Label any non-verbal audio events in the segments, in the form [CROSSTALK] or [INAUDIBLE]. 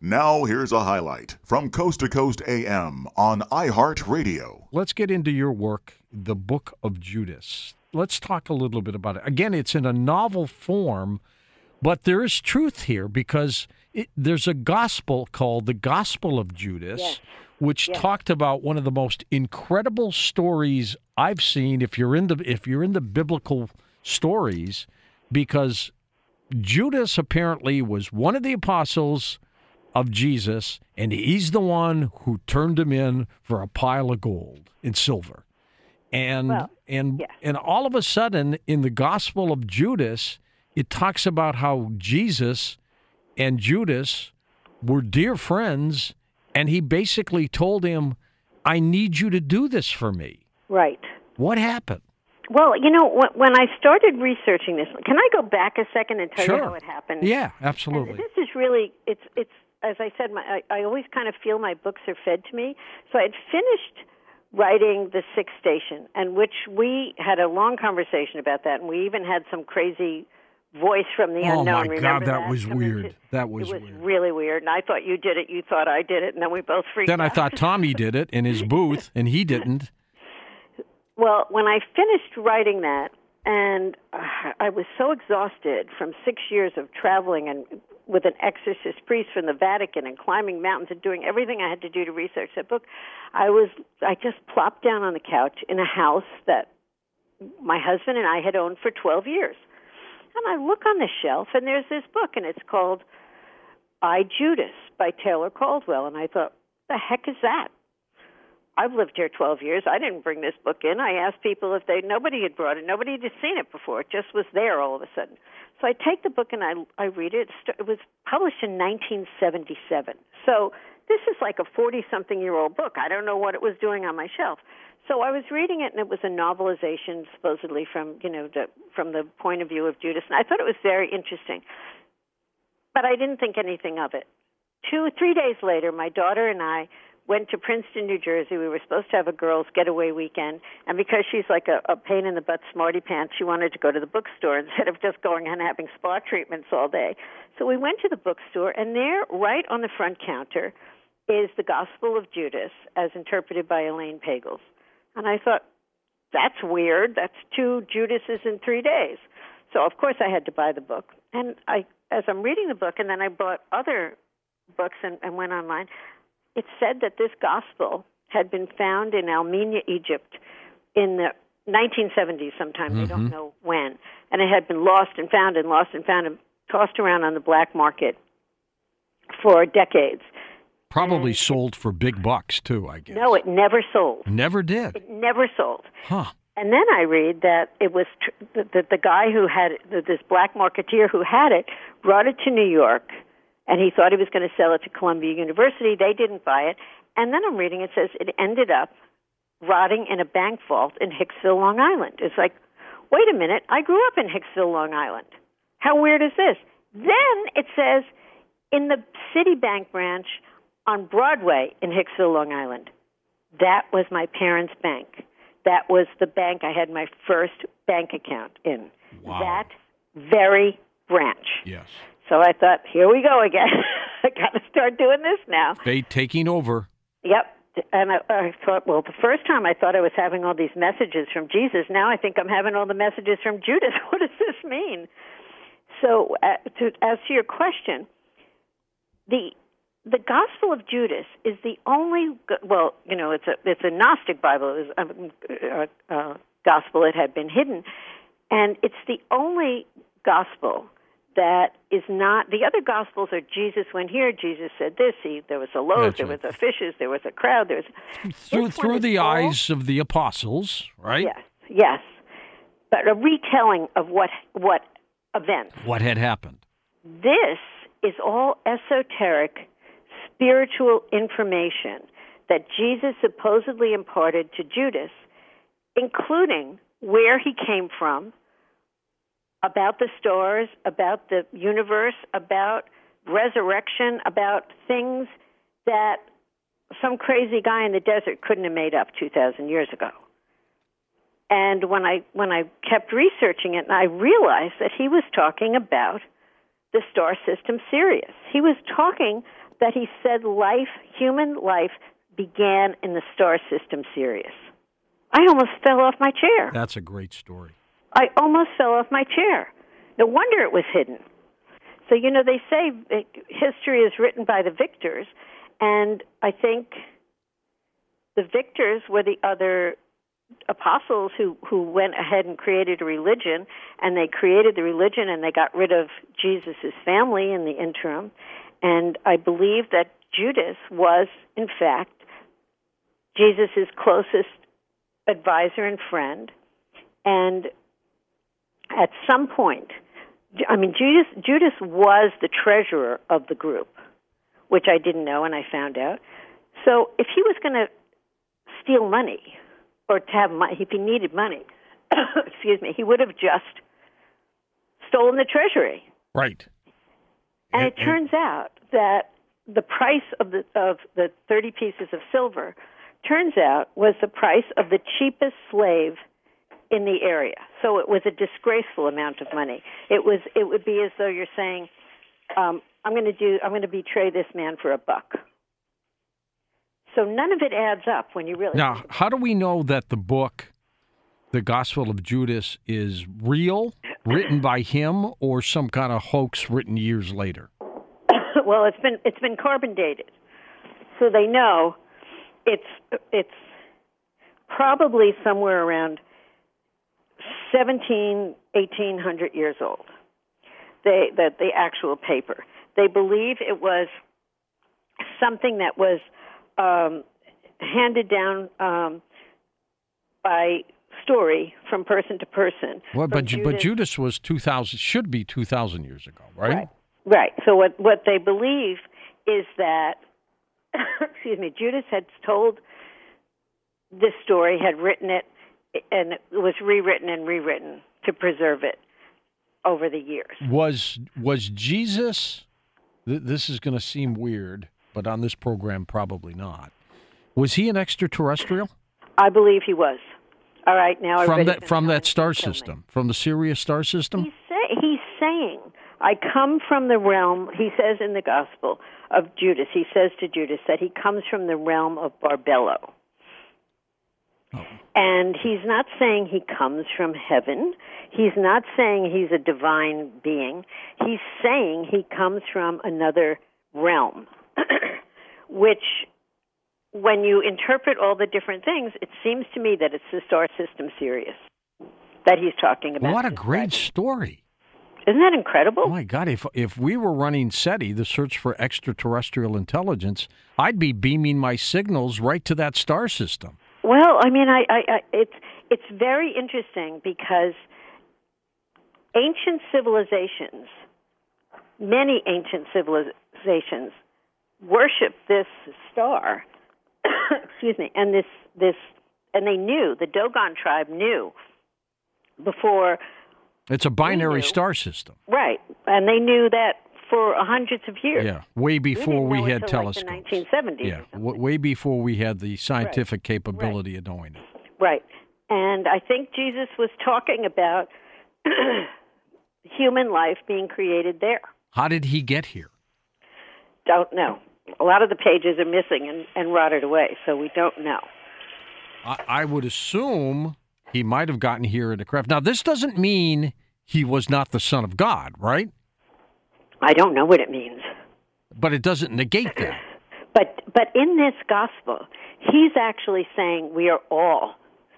Now, here's a highlight from Coast to Coast AM on iHeartRadio. Let's get into your work, The Book of Judas. Let's talk a little bit about it. Again, it's in a novel form, but there is truth here because it, there's a gospel called the Gospel of Judas, Yes. which Yes. talked about one of the most incredible stories I've seen. If you're into if you're into biblical stories, because Judas apparently was one of the apostles of Jesus, and he's the one who turned him in for a pile of gold and silver. And Well, and yeah. and all of a sudden in the Gospel of Judas, it talks about how Jesus and Judas were dear friends, and he basically told him, I need you to do this for me. Right. What happened? Well, you know, when, I started researching this, can I go back a second and tell Sure. you how it happened? Yeah, And absolutely. this is really it's it's as I said, my, I, I always kind of feel my books are fed to me. So I'd finished writing the Sixth Station, and which we had a long conversation about that, and we even had some crazy voice from the Oh, unknown. Oh my Remember God, that was weird. into- That was was weird. really weird, and I thought you did it. You thought I did it, and then we both freaked Then I thought Tommy did it in his booth, and he didn't. [LAUGHS] Well, when I finished writing that, and uh, I was so exhausted from six years of traveling and with an exorcist priest from the Vatican and climbing mountains and doing everything I had to do to research that book, I was I just plopped down on the couch in a house that my husband and I had owned for 12 years. And I look on the shelf and there's this book and it's called I Judas by Taylor Caldwell and I thought, the heck is that? I've lived here 12 years. I didn't bring this book in. I asked people if they nobody had brought it. Nobody had seen it before. It just was there all of a sudden. So I take the book and I I read it. It was published in 1977. So this is like a 40 something year old book. I don't know what it was doing on my shelf. So I was reading it and it was a novelization supposedly from, you know, the, from the point of view of Judas and I thought it was very interesting. But I didn't think anything of it. Two, three days later, my daughter and I went to Princeton, New Jersey. We were supposed to have a girls' getaway weekend, and because she's like a, a pain in the butt smarty pants, she wanted to go to the bookstore [LAUGHS] instead of just going and having spa treatments all day. So we went to the bookstore, and there, right on the front counter, is the Gospel of Judas, as interpreted by Elaine Pagels. And I thought, that's weird. That's two Judases in three days. So of course I had to buy the book. And I, as I'm reading the book, and then I bought other books and, and went online. It said that this gospel had been found in Al Minya, Egypt, in the 1970s. Sometime they don't mm-hmm. know when, and it had been lost and found and lost and found and tossed around on the black market for decades. Probably sold for big bucks too, I guess. No, it never sold. never did. It never sold. Huh. And then I read that it was tr- that the, the guy who had it, this black marketeer who had it brought it to New York, and he thought he was going to sell it to Columbia University. They didn't buy it, and then I'm reading it says it ended up rotting in a bank vault in Hicksville, Long Island. It's like, wait a minute, I grew up in Hicksville, Long Island. How weird is this? Then it says in the Citibank branch on Broadway in Hicksville, Long Island. That was my parents' bank. That was the bank I had my first bank account in. Wow. That very branch. Yes. So I thought, here we go again. [LAUGHS] I got to start doing this now. Fate taking over. Yep. And I, I thought, well, the first time I thought I was having all these messages from Jesus. Now I think I'm having all the messages from Judas. [LAUGHS] What does this mean? So, uh, to, as to your question, the the Gospel of Judas is the only well, you know, it's a it's a Gnostic Bible, it was a, a, a gospel. It had been hidden, and it's the only gospel that is not the other gospels are Jesus went here, Jesus said this, he there was a loaf, there was a fishes, there was a crowd, there was Through through the all- eyes of the apostles, right? yes, yes, but a retelling of what what events. What had happened? This is all esoteric spiritual information that Jesus supposedly imparted to Judas, including where he came from, about the stars, about the universe, about resurrection, about things that some crazy guy in the desert couldn't have made up 2000 years ago. And when I when I kept researching it, I realized that he was talking about the star system Sirius. He was talking that he said life, human life, began in the star system Sirius. I almost fell off my chair. That's a great story. I almost fell off my chair. No wonder it was hidden. So, you know, they say history is written by the victors, and I think the victors were the other apostles who who went ahead and created a religion and they created the religion and they got rid of Jesus's family in the interim and I believe that Judas was in fact Jesus's closest advisor and friend and at some point I mean Judas Judas was the treasurer of the group which I didn't know and I found out so if he was going to steal money or to have money, if he needed money, [COUGHS] excuse me, he would have just stolen the treasury. Right. And, it and, turns out that the price of the of the 30 pieces of silver turns out was the price of the cheapest slave in the area. So it was a disgraceful amount of money. It was it would be as though you're saying um, I'm going to do I'm going to betray this man for a buck. So none of it adds up when you really. Now, how do we know that the book, The Gospel of Judas, is real, written by him, or some kind of hoax written years later? [COUGHS] well, it's been it's been carbon dated, so they know it's it's probably somewhere around 17, 1800 years old. They that the actual paper. They believe it was something that was um, handed down um, by story from person to person. Well, but Judas, but Judas was two thousand should be two thousand years ago, right? Right. Right. So what what they believe is that [COUGHS] excuse me, Judas had told this story, had written it, and it was rewritten and rewritten to preserve it over the years. Was was Jesus? Th- this is going to seem weird but on this program, probably not. Was he an extraterrestrial? I believe he was. All right, now I'm from that from that star system, from the Sirius star system. He's, say, he's saying, "I come from the realm." He says in the Gospel of Judas. He says to Judas that he comes from the realm of Barbelo. Oh. And he's not saying he comes from heaven. He's not saying he's a divine being. He's saying he comes from another realm. [CLEARS THROAT] which when you interpret all the different things, it seems to me that it's the star system Sirius that he's talking about. What a great story. Isn't that incredible? Oh my God, if if we were running SETI, the search for extraterrestrial intelligence, I'd be beaming my signals right to that star system. Well, I mean, I, I, I it's it's very interesting because ancient civilizations, many ancient civilizations, worship this star. [COUGHS] excuse me, and this this and they knew the Dogon tribe knew before. It's a binary star system, right? And they knew that for hundreds of years. Yeah, way before we, we had telescopes. Like the 1970s. Yeah, w- way before we had the scientific right. capability right. of knowing it. Right, and I think Jesus was talking about [CLEARS THROAT] human life being created there. How did he get here? Don't know a lot of the pages are missing and, and rotted away, so we don't know. I, I would assume he might have gotten here in a craft. Now, this doesn't mean he was not the Son of God, right? I don't know what it means. But it doesn't negate that. [LAUGHS] but but in this gospel, he's actually saying we are all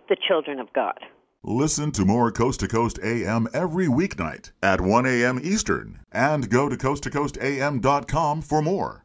the children of God. Listen to more Coast to Coast AM every weeknight at 1 a.m. Eastern and go to coasttocoastam.com for more.